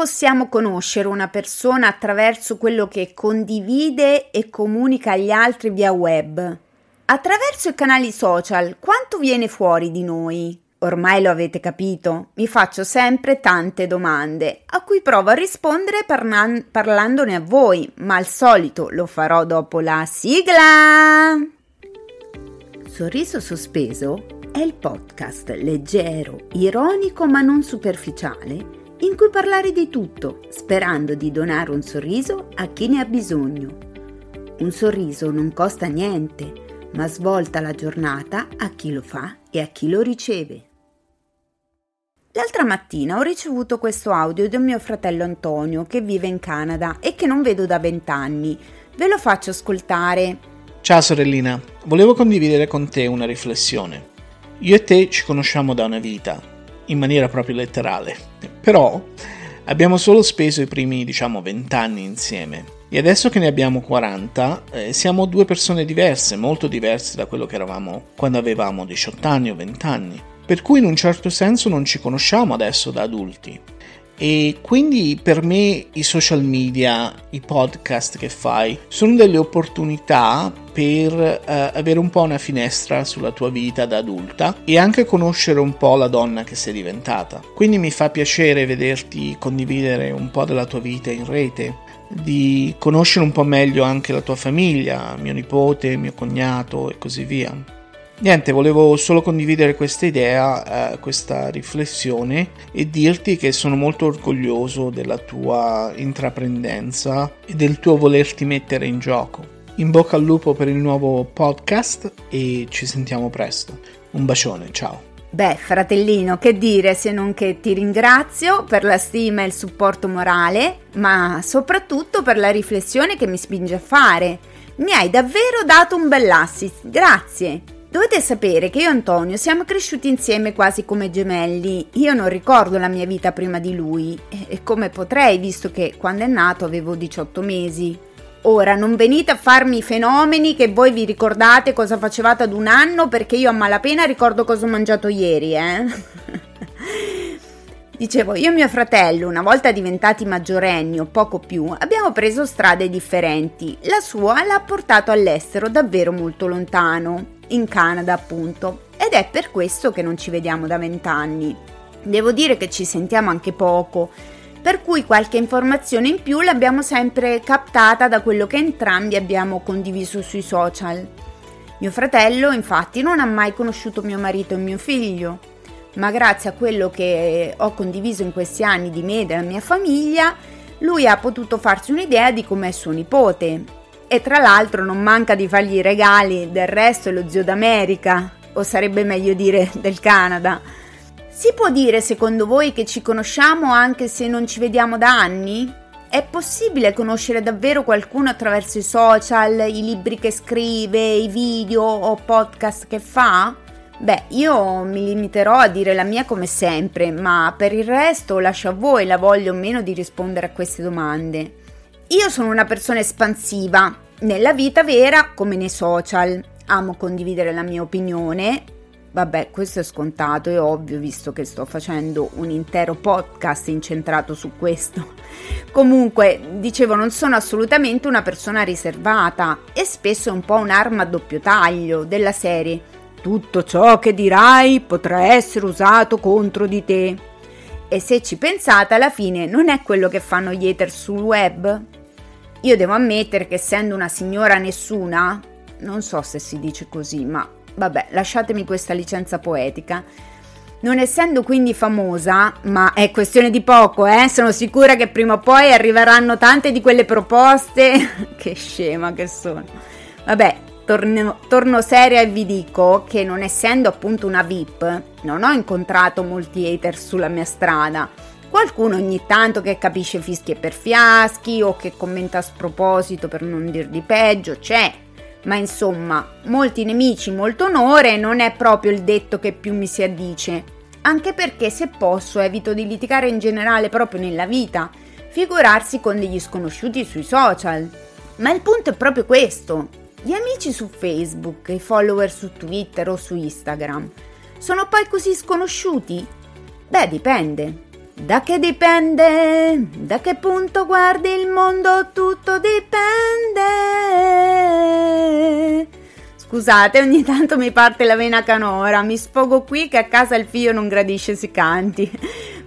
possiamo conoscere una persona attraverso quello che condivide e comunica agli altri via web? Attraverso i canali social, quanto viene fuori di noi? Ormai lo avete capito, mi faccio sempre tante domande, a cui provo a rispondere parlan- parlandone a voi, ma al solito lo farò dopo la sigla! Sorriso sospeso è il podcast leggero, ironico ma non superficiale in cui parlare di tutto, sperando di donare un sorriso a chi ne ha bisogno. Un sorriso non costa niente, ma svolta la giornata a chi lo fa e a chi lo riceve. L'altra mattina ho ricevuto questo audio da mio fratello Antonio che vive in Canada e che non vedo da vent'anni. Ve lo faccio ascoltare. Ciao sorellina, volevo condividere con te una riflessione. Io e te ci conosciamo da una vita, in maniera proprio letterale. Però abbiamo solo speso i primi, diciamo, 20 anni insieme. E adesso che ne abbiamo 40, eh, siamo due persone diverse, molto diverse da quello che eravamo quando avevamo 18 anni o 20 anni. Per cui in un certo senso non ci conosciamo adesso da adulti. E quindi per me i social media, i podcast che fai, sono delle opportunità per eh, avere un po' una finestra sulla tua vita da adulta e anche conoscere un po' la donna che sei diventata. Quindi mi fa piacere vederti condividere un po' della tua vita in rete, di conoscere un po' meglio anche la tua famiglia, mio nipote, mio cognato e così via. Niente, volevo solo condividere questa idea, eh, questa riflessione e dirti che sono molto orgoglioso della tua intraprendenza e del tuo volerti mettere in gioco. In bocca al lupo per il nuovo podcast e ci sentiamo presto. Un bacione, ciao. Beh, fratellino, che dire se non che ti ringrazio per la stima e il supporto morale, ma soprattutto per la riflessione che mi spinge a fare. Mi hai davvero dato un bell'assist, grazie. Dovete sapere che io e Antonio siamo cresciuti insieme quasi come gemelli. Io non ricordo la mia vita prima di lui, e come potrei, visto che quando è nato avevo 18 mesi. Ora non venite a farmi i fenomeni che voi vi ricordate cosa facevate ad un anno, perché io a malapena ricordo cosa ho mangiato ieri, eh? Dicevo, io e mio fratello, una volta diventati maggiorenni o poco più, abbiamo preso strade differenti. La sua l'ha portato all'estero, davvero molto lontano in Canada appunto ed è per questo che non ci vediamo da vent'anni. Devo dire che ci sentiamo anche poco, per cui qualche informazione in più l'abbiamo sempre captata da quello che entrambi abbiamo condiviso sui social. Mio fratello infatti non ha mai conosciuto mio marito e mio figlio, ma grazie a quello che ho condiviso in questi anni di me e della mia famiglia, lui ha potuto farsi un'idea di com'è suo nipote e tra l'altro non manca di fargli i regali, del resto è lo zio d'America, o sarebbe meglio dire del Canada. Si può dire secondo voi che ci conosciamo anche se non ci vediamo da anni? È possibile conoscere davvero qualcuno attraverso i social, i libri che scrive, i video o podcast che fa? Beh, io mi limiterò a dire la mia come sempre, ma per il resto lascio a voi la voglia o meno di rispondere a queste domande. Io sono una persona espansiva, nella vita vera come nei social. Amo condividere la mia opinione. Vabbè, questo è scontato, è ovvio visto che sto facendo un intero podcast incentrato su questo. Comunque, dicevo, non sono assolutamente una persona riservata e spesso è un po' un'arma a doppio taglio della serie. Tutto ciò che dirai potrà essere usato contro di te. E se ci pensate, alla fine non è quello che fanno gli hater sul web? Io devo ammettere che essendo una signora nessuna, non so se si dice così, ma vabbè, lasciatemi questa licenza poetica. Non essendo quindi famosa, ma è questione di poco, eh? Sono sicura che prima o poi arriveranno tante di quelle proposte. che scema che sono. Vabbè, torno, torno seria e vi dico che non essendo appunto una VIP, non ho incontrato molti hater sulla mia strada Qualcuno ogni tanto che capisce fischi e per fiaschi o che commenta a sproposito per non dir di peggio, c'è. Ma insomma, molti nemici, molto onore non è proprio il detto che più mi si addice. Anche perché se posso evito di litigare in generale proprio nella vita, figurarsi con degli sconosciuti sui social. Ma il punto è proprio questo. Gli amici su Facebook, i follower su Twitter o su Instagram, sono poi così sconosciuti? Beh, dipende. Da che dipende? Da che punto guardi il mondo? Tutto dipende. Scusate, ogni tanto mi parte la vena canora, mi sfogo qui che a casa il figlio non gradisce si canti.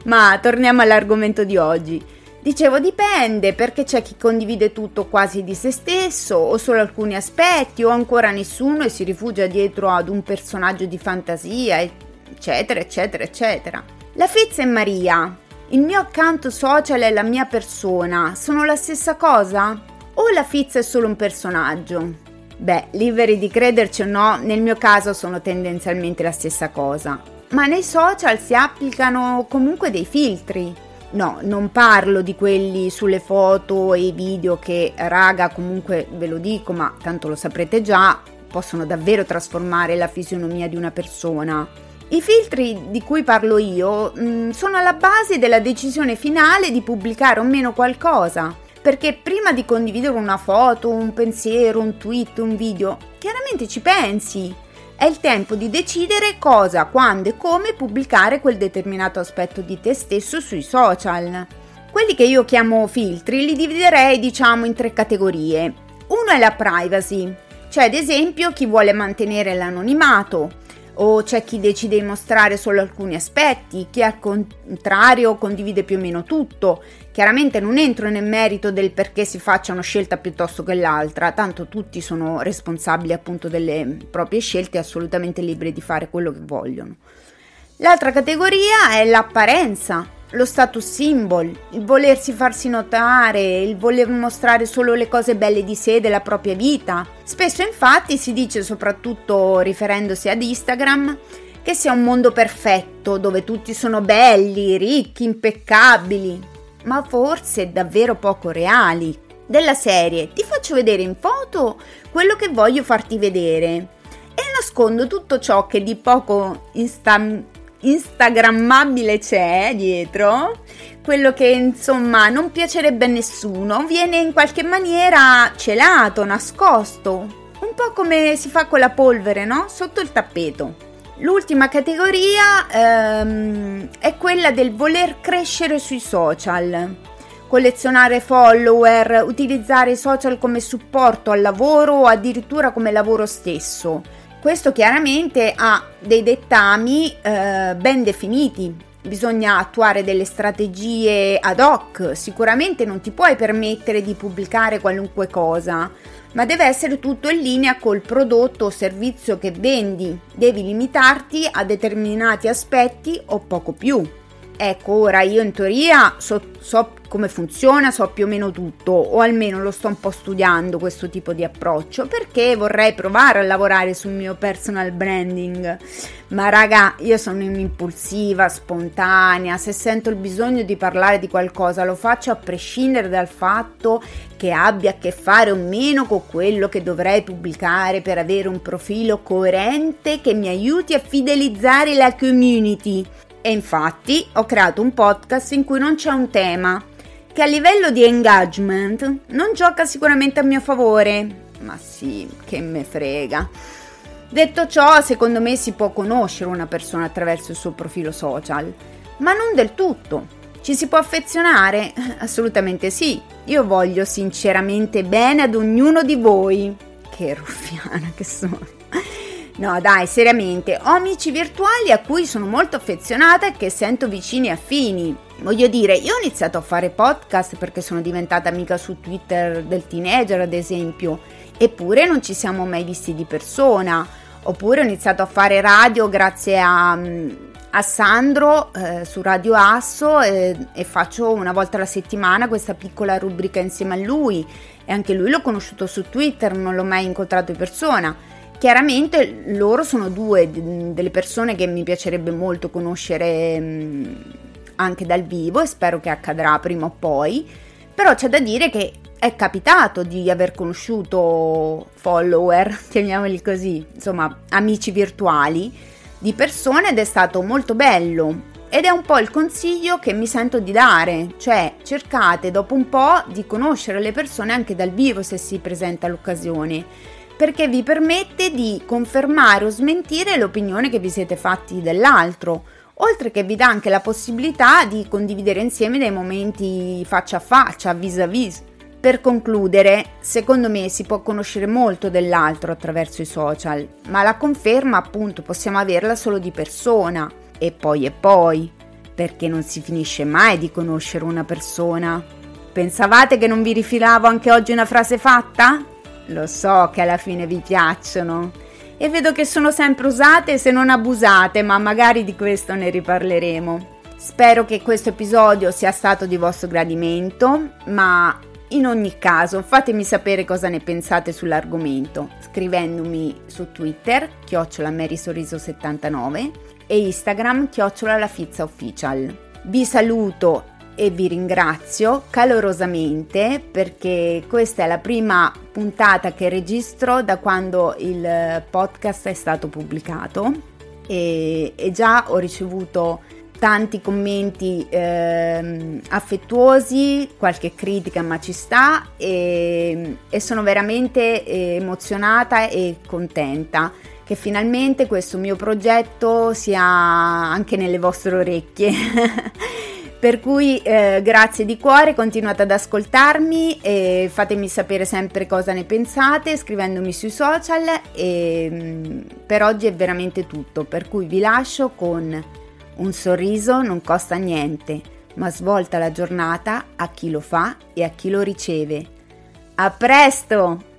Ma torniamo all'argomento di oggi. Dicevo dipende perché c'è chi condivide tutto quasi di se stesso o solo alcuni aspetti o ancora nessuno e si rifugia dietro ad un personaggio di fantasia, eccetera, eccetera, eccetera. La Fizza e Maria, il mio account social e la mia persona sono la stessa cosa? O la Fizza è solo un personaggio? Beh, liberi di crederci o no, nel mio caso sono tendenzialmente la stessa cosa. Ma nei social si applicano comunque dei filtri No, non parlo di quelli sulle foto e i video che, raga, comunque ve lo dico, ma tanto lo saprete già, possono davvero trasformare la fisionomia di una persona. I filtri di cui parlo io mh, mm, sono alla base della decisione finale di pubblicare o meno qualcosa, perché prima di condividere una foto, un pensiero, un tweet, un video, chiaramente ci pensi è il tempo di decidere cosa, quando e come pubblicare quel determinato aspetto di te stesso sui social. Quelli che io chiamo filtri li dividerei diciamo in tre categorie. Uno è la privacy, cioè ad esempio chi vuole mantenere l'anonimato, o c'è chi decide di mostrare solo alcuni aspetti, chi al contrario condivide più o meno tutto. Chiaramente non entro nel merito del perché si faccia una scelta piuttosto che l'altra, tanto tutti sono responsabili appunto delle proprie scelte e assolutamente liberi di fare quello che vogliono. L'altra categoria è l'apparenza, lo status symbol, il volersi farsi notare, il voler mostrare solo le cose belle di sé, della propria vita. Spesso infatti si dice, soprattutto riferendosi ad Instagram, che sia un mondo perfetto, dove tutti sono belli, ricchi, impeccabili, ma forse davvero poco reali. Della serie, ti faccio vedere in foto quello che voglio farti vedere e nascondo tutto ciò che di poco instan- instagrammabile c'è dietro, quello che insomma non piacerebbe a nessuno, viene in qualche maniera celato, nascosto, un po' come si fa con la polvere, no? Sotto il tappeto. L'ultima categoria ehm, è quella del voler crescere sui social, collezionare follower, utilizzare i social come supporto al lavoro o addirittura come lavoro stesso questo chiaramente ha dei dettami eh, ben definiti, bisogna attuare delle strategie ad hoc, sicuramente non ti puoi permettere di pubblicare qualunque cosa, ma deve essere tutto in linea col prodotto o servizio che vendi, devi limitarti a determinati aspetti o poco più. Ecco, ora io in teoria so, so come funziona, so più o meno tutto, o almeno lo sto un po' studiando questo tipo di approccio, perché vorrei provare a lavorare sul mio personal branding. Ma raga, io sono un'impulsiva, spontanea, se sento il bisogno di parlare di qualcosa lo faccio a prescindere dal fatto che abbia a che fare o meno con quello che dovrei pubblicare per avere un profilo coerente che mi aiuti a fidelizzare la community. E infatti ho creato un podcast in cui non c'è un tema, che a livello di engagement non gioca sicuramente a mio favore. Ma sì, che me frega. Detto ciò, secondo me si può conoscere una persona attraverso il suo profilo social, ma non del tutto. Ci si può affezionare? Assolutamente sì. Io voglio sinceramente bene ad ognuno di voi. Che ruffiana che sono. No, dai, seriamente, ho amici virtuali a cui sono molto affezionata e che sento vicini e affini. Voglio dire, io ho iniziato a fare podcast perché sono diventata amica su Twitter del teenager, ad esempio, eppure non ci siamo mai visti di persona. Oppure ho iniziato a fare radio grazie a, a Sandro eh, su Radio Asso eh, e faccio una volta alla settimana questa piccola rubrica insieme a lui. E anche lui l'ho conosciuto su Twitter, non l'ho mai incontrato in persona chiaramente loro sono due delle persone che mi piacerebbe molto conoscere mm, anche dal vivo e spero che accadrà prima o poi, però c'è da dire che è capitato di aver conosciuto follower, chiamiamoli così, insomma amici virtuali di persone ed è stato molto bello. Ed è un po' il consiglio che mi sento di dare, cioè cercate dopo un po' di conoscere le persone anche dal vivo se si presenta l'occasione perché vi permette di confermare o smentire l'opinione che vi siete fatti dell'altro oltre che vi dà anche la possibilità di condividere insieme dei momenti faccia a faccia, vis a vis. Per concludere, secondo me si può conoscere molto dell'altro attraverso i social, ma la conferma appunto possiamo averla solo di persona e poi e poi, perché non si finisce mai di conoscere una persona. Pensavate che non vi rifilavo anche oggi una frase fatta? Lo so che alla fine vi piacciono e vedo che sono sempre usate se non abusate, ma magari di questo ne riparleremo. Spero che questo episodio sia stato di vostro gradimento, ma in ogni caso fatemi sapere cosa ne pensate sull'argomento scrivendomi su Twitter chiocciola Sorriso79 e Instagram chiocciola. Vi saluto e vi ringrazio calorosamente perché questa è la prima puntata che registro da quando il podcast è stato pubblicato e, e già ho ricevuto tanti commenti eh, affettuosi, qualche critica ma ci sta e, e sono veramente emozionata e contenta che finalmente questo mio progetto sia anche nelle vostre orecchie Per cui eh, grazie di cuore, continuate ad ascoltarmi e fatemi sapere sempre cosa ne pensate scrivendomi sui social e mm, per oggi è veramente tutto, per cui vi lascio con un sorriso non costa niente, ma svolta la giornata a chi lo fa e a chi lo riceve. A presto!